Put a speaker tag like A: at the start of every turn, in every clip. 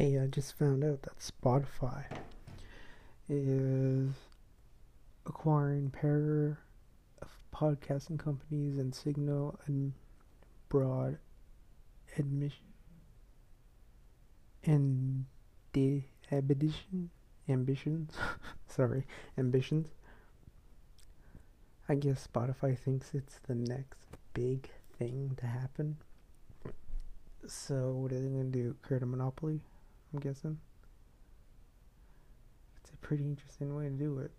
A: Hey, I just found out that Spotify is acquiring pair of podcasting companies and signal and broad admission and the ambition ambitions. Sorry ambitions. I guess spotify thinks it's the next big thing to happen. So what are they to do? Create a monopoly i'm guessing it's a pretty interesting way to do it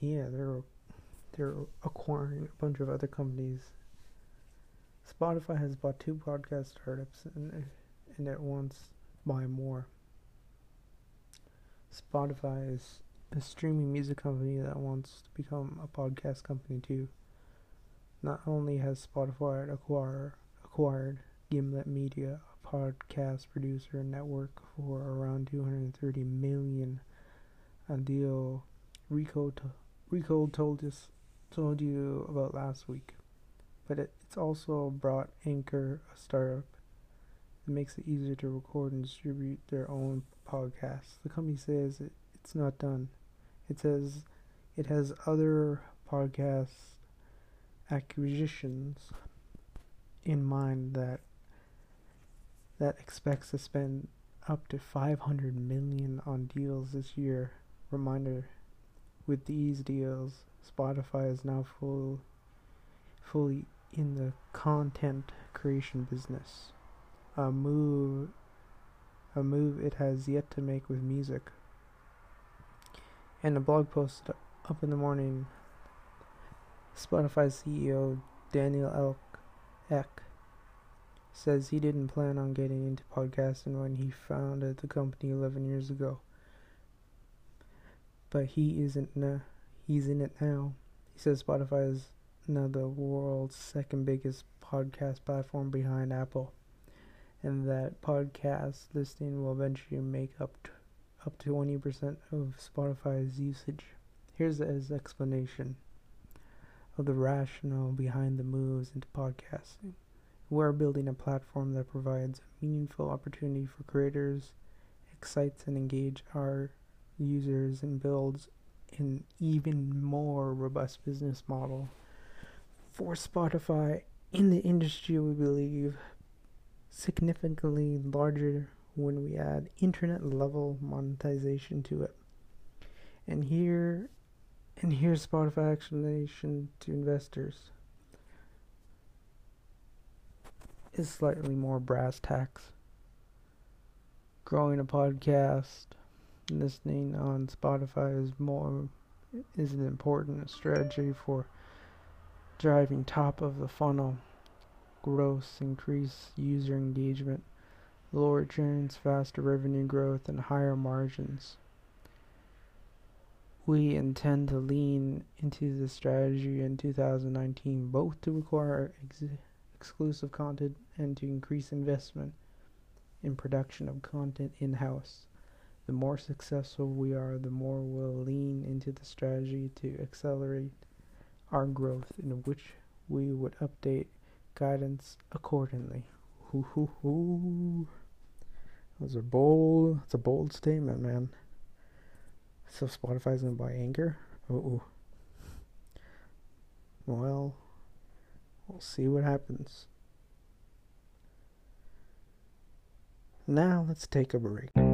A: yeah they're they're acquiring a bunch of other companies Spotify has bought two podcast startups and, and it wants buy more. Spotify is a streaming music company that wants to become a podcast company too. Not only has Spotify acquire, acquired Gimlet Media, a podcast producer network for around 230 million, a deal Rico, t- Rico told us told you about last week but it, it's also brought Anchor, a startup that makes it easier to record and distribute their own podcasts. The company says it, it's not done. It says it has other podcast acquisitions in mind that that expects to spend up to 500 million on deals this year. Reminder with these deals, Spotify is now full fully in the content creation business. A move a move it has yet to make with music. And a blog post up in the morning Spotify CEO Daniel Elk Ek says he didn't plan on getting into podcasting when he founded the company 11 years ago. But he isn't now. He's in it now. He says Spotify is now the world's second biggest podcast platform behind Apple, and that podcast listing will eventually make up up to 20% of Spotify's usage. Here's his explanation of the rationale behind the moves into podcasting. We're building a platform that provides a meaningful opportunity for creators, excites and engages our users, and builds an even more robust business model for Spotify in the industry, we believe significantly larger when we add internet level monetization to it. And here and here's Spotify explanation to investors. Is slightly more brass tacks. Growing a podcast, listening on Spotify is more is an important strategy for driving top of the funnel growth, increase user engagement, lower churns, faster revenue growth, and higher margins. We intend to lean into this strategy in 2019, both to acquire ex- exclusive content and to increase investment in production of content in house. The more successful we are, the more we'll lean into the strategy to accelerate our growth in which we would update guidance accordingly. Hoo hoo hoo. Those are bold. It's a bold statement, man. So Spotify's gonna buy Anchor. Oh. Well, we'll see what happens. Now let's take a break.